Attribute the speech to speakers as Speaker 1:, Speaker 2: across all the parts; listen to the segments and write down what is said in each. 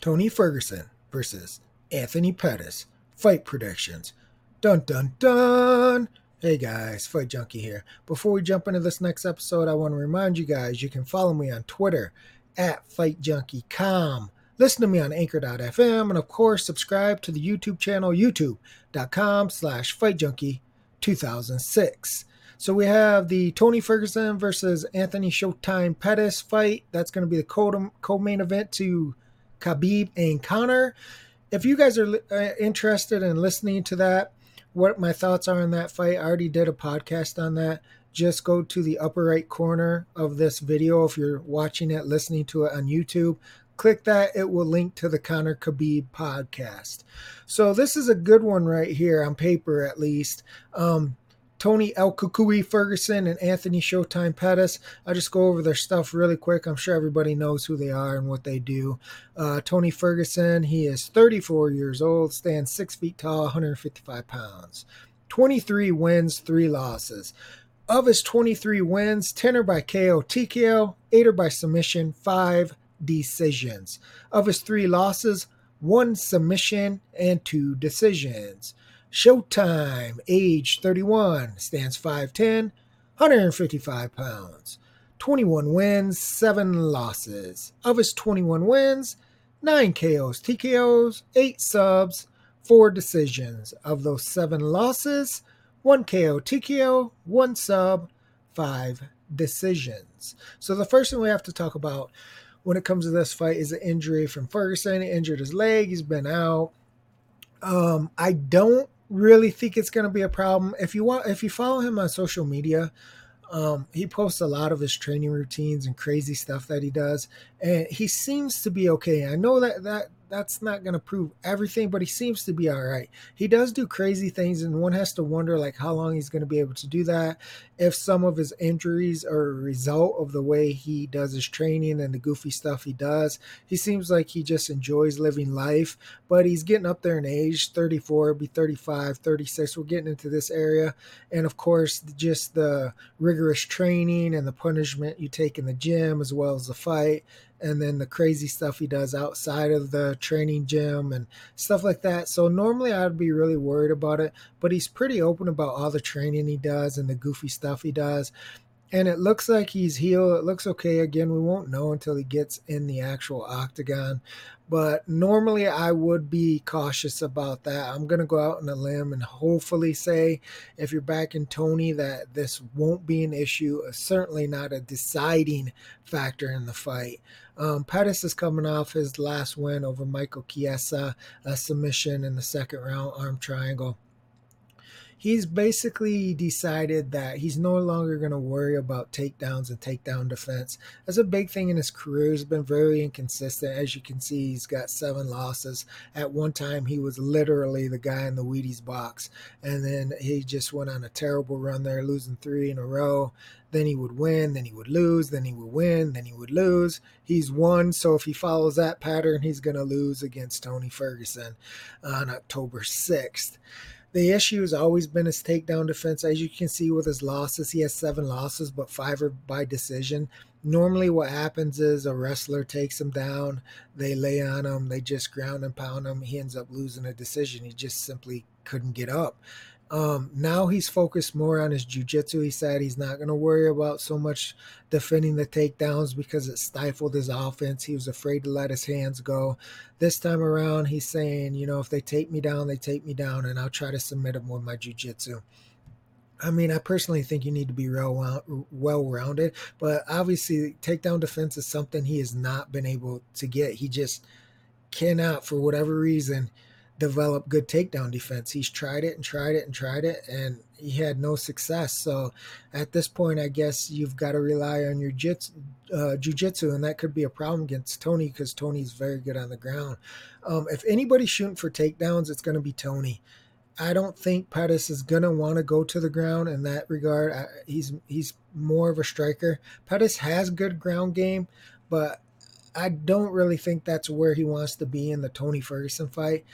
Speaker 1: Tony Ferguson versus Anthony Pettis. Fight predictions. Dun dun dun. Hey guys, Fight Junkie here. Before we jump into this next episode, I want to remind you guys you can follow me on Twitter at FightJunkieCom. Listen to me on Anchor.fm and of course subscribe to the YouTube channel youtube.com slash FightJunkie2006. So we have the Tony Ferguson versus Anthony Showtime Pettis fight. That's going to be the co-main event to Khabib and Conor. If you guys are uh, interested in listening to that, what my thoughts are on that fight, I already did a podcast on that. Just go to the upper right corner of this video if you're watching it, listening to it on YouTube. Click that, it will link to the Conor Khabib podcast. So, this is a good one right here on paper, at least. Um, Tony El Cucuy Ferguson and Anthony Showtime Pettis. I'll just go over their stuff really quick. I'm sure everybody knows who they are and what they do. Uh, Tony Ferguson, he is 34 years old, stands 6 feet tall, 155 pounds. 23 wins, 3 losses. Of his 23 wins, 10 are by KO TKO, 8 are by submission, 5 decisions. Of his 3 losses, 1 submission and 2 decisions. Showtime, age 31, stands 5'10, 155 pounds. 21 wins, 7 losses. Of his 21 wins, 9 KOs, TKOs, 8 subs, 4 decisions. Of those 7 losses, 1 KO, TKO, 1 sub, 5 decisions. So the first thing we have to talk about when it comes to this fight is the injury from Ferguson. He injured his leg, he's been out. Um, I don't really think it's going to be a problem. If you want, if you follow him on social media, um, he posts a lot of his training routines and crazy stuff that he does, and he seems to be okay. I know that that that's not going to prove everything, but he seems to be all right. He does do crazy things, and one has to wonder like how long he's going to be able to do that. If some of his injuries are a result of the way he does his training and the goofy stuff he does, he seems like he just enjoys living life. But he's getting up there in age, 34, be 35, 36. We're getting into this area, and of course, just the rigorous training and the punishment you take in the gym as well as the fight and then the crazy stuff he does outside of the training gym and stuff like that. So normally I'd be really worried about it, but he's pretty open about all the training he does and the goofy stuff he does. And it looks like he's healed. It looks okay. Again, we won't know until he gets in the actual octagon. But normally I would be cautious about that. I'm going to go out on a limb and hopefully say, if you're back in Tony, that this won't be an issue. Certainly not a deciding factor in the fight. Um, Pettis is coming off his last win over Michael Chiesa, a submission in the second round arm triangle he's basically decided that he's no longer going to worry about takedowns and takedown defense. That's a big thing in his career. He's been very inconsistent. As you can see, he's got seven losses. At one time, he was literally the guy in the Wheaties box. And then he just went on a terrible run there, losing three in a row. Then he would win, then he would lose, then he would win, then he would lose. He's won, so if he follows that pattern, he's going to lose against Tony Ferguson on October 6th. The issue has always been his takedown defense. As you can see with his losses, he has seven losses, but five are by decision. Normally, what happens is a wrestler takes him down, they lay on him, they just ground and pound him. He ends up losing a decision. He just simply couldn't get up. Um, now he's focused more on his jujitsu. He said he's not going to worry about so much defending the takedowns because it stifled his offense. He was afraid to let his hands go. This time around, he's saying, you know, if they take me down, they take me down, and I'll try to submit them with my jujitsu. I mean, I personally think you need to be well rounded, but obviously, takedown defense is something he has not been able to get. He just cannot, for whatever reason develop good takedown defense. He's tried it and tried it and tried it, and he had no success. So at this point, I guess you've got to rely on your jits, uh, and that could be a problem against Tony because Tony's very good on the ground. Um, if anybody's shooting for takedowns, it's going to be Tony. I don't think Pettis is going to want to go to the ground in that regard. I, he's he's more of a striker. Pettis has good ground game, but I don't really think that's where he wants to be in the Tony Ferguson fight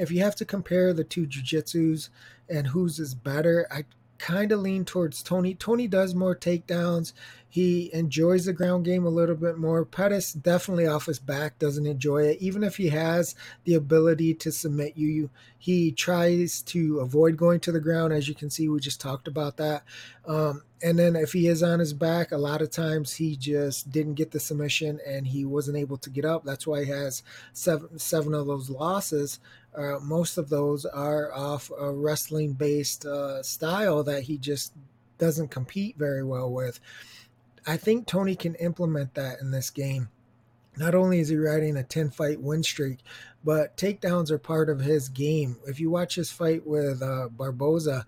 Speaker 1: if you have to compare the two jujitsus and whose is better, I kind of lean towards Tony. Tony does more takedowns. He enjoys the ground game a little bit more. Pettis definitely off his back doesn't enjoy it. Even if he has the ability to submit you, he tries to avoid going to the ground. As you can see, we just talked about that. Um, and then if he is on his back, a lot of times he just didn't get the submission and he wasn't able to get up. That's why he has seven seven of those losses. Uh, most of those are off a wrestling based uh, style that he just doesn't compete very well with. I think Tony can implement that in this game. Not only is he riding a 10 fight win streak, but takedowns are part of his game. If you watch his fight with uh, Barboza,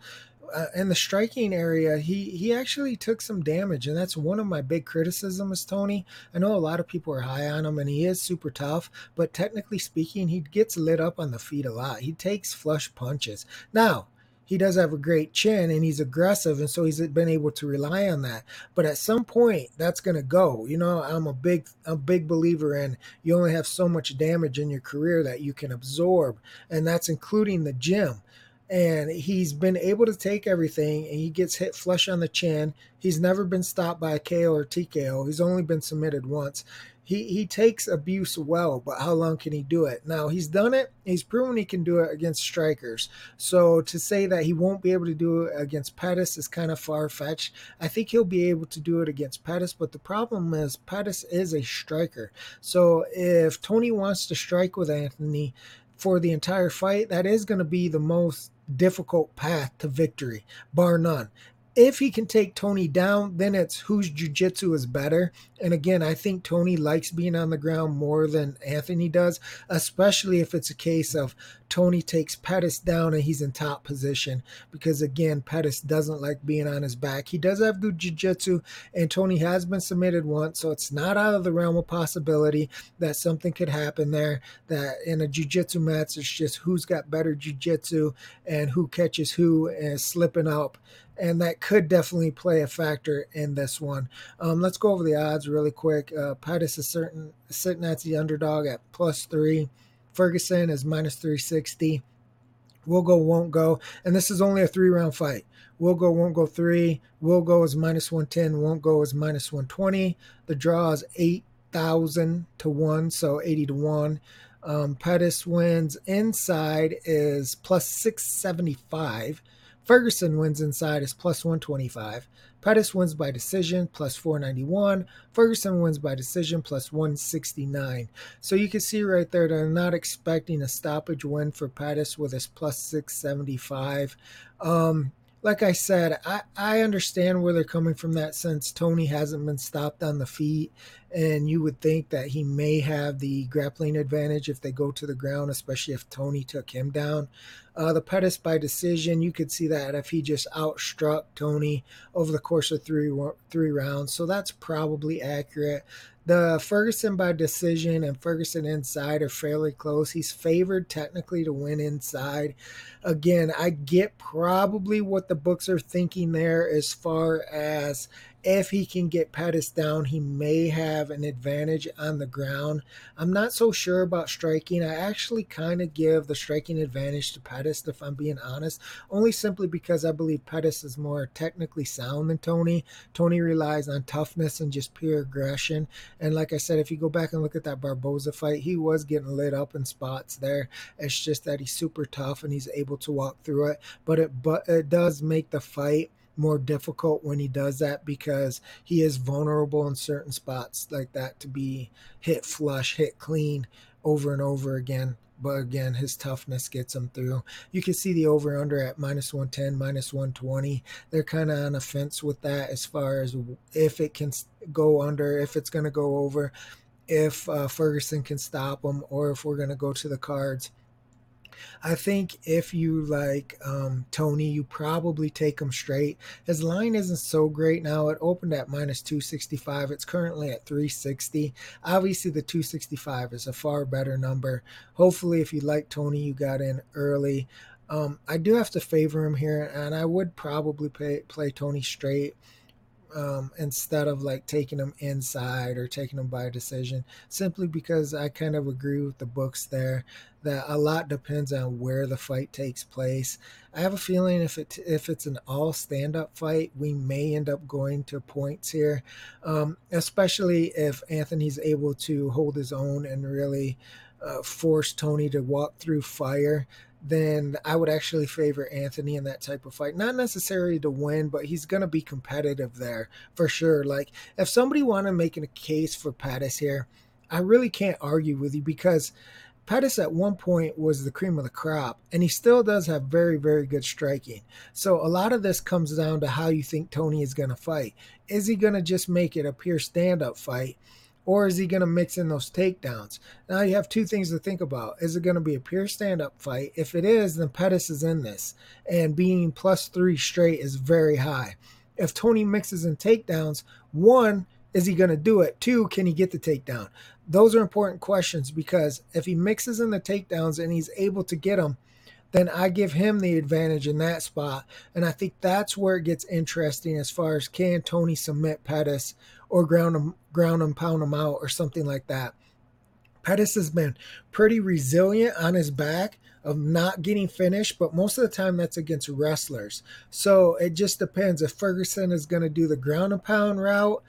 Speaker 1: uh, in the striking area, he he actually took some damage, and that's one of my big criticisms. Tony, I know a lot of people are high on him, and he is super tough, but technically speaking, he gets lit up on the feet a lot. He takes flush punches. Now, he does have a great chin and he's aggressive and so he's been able to rely on that. But at some point that's going to go. You know i'm a big a big believer in you only have so much damage in your career that you can absorb and that's including the gym. And he's been able to take everything and he gets hit flush on the chin. He's never been stopped by a ko or tko he's only been submitted once he he takes abuse well, but how long can he do it? Now he's done it. He's proven he can do it against strikers. So to say that he won't be able to do it against Pettis is kind of far fetched. I think he'll be able to do it against Pettis, but the problem is Pettis is a striker. So if Tony wants to strike with Anthony for the entire fight, that is going to be the most difficult path to victory, bar none if he can take Tony down, then it's whose jujitsu is better. And again, I think Tony likes being on the ground more than Anthony does, especially if it's a case of Tony takes Pettis down and he's in top position. Because again, Pettis doesn't like being on his back. He does have good jiu-jitsu, and Tony has been submitted once, so it's not out of the realm of possibility that something could happen there. That in a jiu-jitsu match, it's just who's got better jiu-jitsu and who catches who and slipping up and that could definitely play a factor in this one. Um, let's go over the odds really quick. Uh, Pettis is certain sitting at the underdog at plus three. Ferguson is minus 360. Will go, won't go. And this is only a three round fight. Will go, won't go three. Will go is minus 110. Won't go is minus 120. The draw is 8,000 to 1, so 80 to 1. Um, Pettis wins inside is plus 675. Ferguson wins inside is plus 125. Pettis wins by decision plus 491. Ferguson wins by decision plus 169. So you can see right there I'm not expecting a stoppage win for Pettis with his plus 675. Um, like I said, I, I understand where they're coming from that since Tony hasn't been stopped on the feet. And you would think that he may have the grappling advantage if they go to the ground, especially if Tony took him down. Uh, the Pettis by decision, you could see that if he just outstruck Tony over the course of three three rounds. So that's probably accurate. The Ferguson by decision and Ferguson inside are fairly close. He's favored technically to win inside. Again, I get probably what the books are thinking there as far as if he can get Pettis down, he may have an advantage on the ground. I'm not so sure about striking. I actually kind of give the striking advantage to Pettis, if I'm being honest, only simply because I believe Pettis is more technically sound than Tony. Tony relies on toughness and just pure aggression. And like I said, if you go back and look at that Barboza fight, he was getting lit up in spots there. It's just that he's super tough and he's able to walk through it. But it but it does make the fight more difficult when he does that because he is vulnerable in certain spots like that to be hit flush, hit clean over and over again. But again, his toughness gets him through. You can see the over under at minus 110, minus 120. They're kind of on a fence with that as far as if it can go under, if it's going to go over, if uh, Ferguson can stop him, or if we're going to go to the cards I think if you like um, Tony, you probably take him straight. His line isn't so great now. It opened at minus 265. It's currently at 360. Obviously, the 265 is a far better number. Hopefully, if you like Tony, you got in early. Um, I do have to favor him here, and I would probably play, play Tony straight. Um, instead of like taking them inside or taking them by decision, simply because I kind of agree with the books there that a lot depends on where the fight takes place. I have a feeling if it if it's an all stand up fight, we may end up going to points here, um, especially if Anthony's able to hold his own and really uh, force Tony to walk through fire then I would actually favor Anthony in that type of fight. Not necessarily to win, but he's going to be competitive there for sure. Like, if somebody want to make a case for Pettis here, I really can't argue with you because Pettis at one point was the cream of the crop, and he still does have very, very good striking. So a lot of this comes down to how you think Tony is going to fight. Is he going to just make it a pure stand up fight? Or is he going to mix in those takedowns? Now you have two things to think about. Is it going to be a pure stand up fight? If it is, then Pettis is in this, and being plus three straight is very high. If Tony mixes in takedowns, one, is he going to do it? Two, can he get the takedown? Those are important questions because if he mixes in the takedowns and he's able to get them, then I give him the advantage in that spot. And I think that's where it gets interesting as far as can Tony submit Pettis or ground him, ground him, pound him out, or something like that. Pettis has been pretty resilient on his back of not getting finished, but most of the time that's against wrestlers. So it just depends if Ferguson is going to do the ground and pound route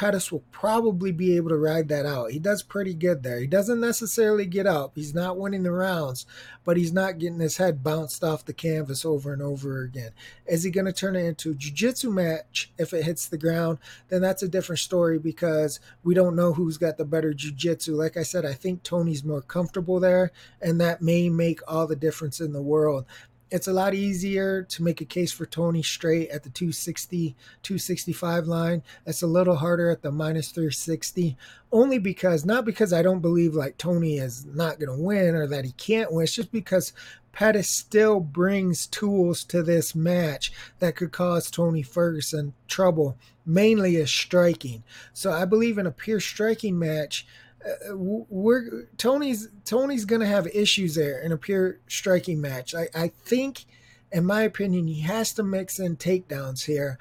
Speaker 1: Pettis will probably be able to ride that out. He does pretty good there. He doesn't necessarily get up. He's not winning the rounds, but he's not getting his head bounced off the canvas over and over again. Is he going to turn it into a jiu-jitsu match if it hits the ground? Then that's a different story because we don't know who's got the better jiu-jitsu. Like I said, I think Tony's more comfortable there, and that may make all the difference in the world it's a lot easier to make a case for Tony straight at the 260, 265 line. It's a little harder at the minus 360, only because, not because I don't believe like Tony is not going to win or that he can't win. It's just because Pettis still brings tools to this match that could cause Tony Ferguson trouble, mainly as striking. So I believe in a pure striking match, Uh, we're Tony's Tony's gonna have issues there in a pure striking match. I, I think, in my opinion, he has to mix in takedowns here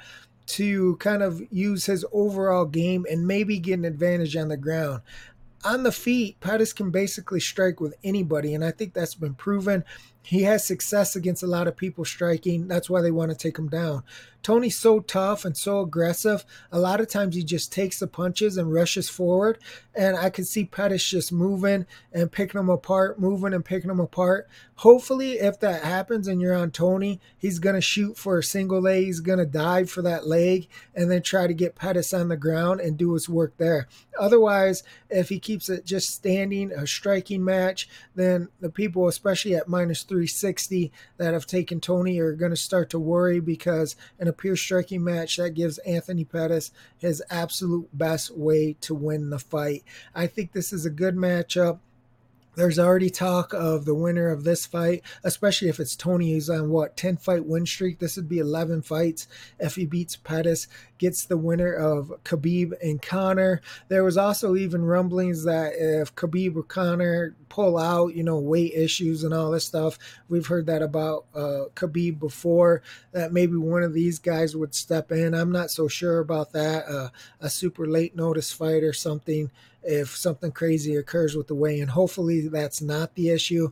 Speaker 1: to kind of use his overall game and maybe get an advantage on the ground. On the feet, Pettis can basically strike with anybody, and I think that's been proven. He has success against a lot of people striking. That's why they want to take him down. Tony's so tough and so aggressive. A lot of times he just takes the punches and rushes forward. And I can see Pettis just moving and picking them apart, moving and picking them apart. Hopefully, if that happens and you're on Tony, he's going to shoot for a single leg. He's going to dive for that leg and then try to get Pettis on the ground and do his work there. Otherwise, if he keeps it just standing, a striking match, then the people, especially at minus 360, that have taken Tony are going to start to worry because in a pure striking match, that gives Anthony Pettis his absolute best way to win the fight. I think this is a good matchup. There's already talk of the winner of this fight, especially if it's Tony who's on what 10 fight win streak. This would be 11 fights if he beats Pettis, gets the winner of Khabib and Conor. There was also even rumblings that if Khabib or Conor pull out, you know, weight issues and all this stuff, we've heard that about uh, Khabib before. That maybe one of these guys would step in. I'm not so sure about that. Uh, a super late notice fight or something if something crazy occurs with the weigh in. Hopefully, that's not the issue.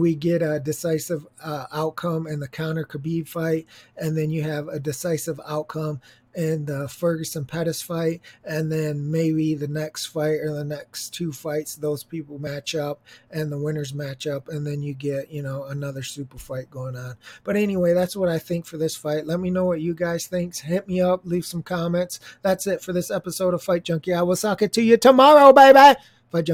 Speaker 1: We get a decisive uh, outcome in the Conor Khabib fight, and then you have a decisive outcome in the Ferguson Pettis fight, and then maybe the next fight or the next two fights, those people match up and the winners match up, and then you get, you know, another super fight going on. But anyway, that's what I think for this fight. Let me know what you guys think. Hit me up, leave some comments. That's it for this episode of Fight Junkie. I will talk it to you tomorrow, baby.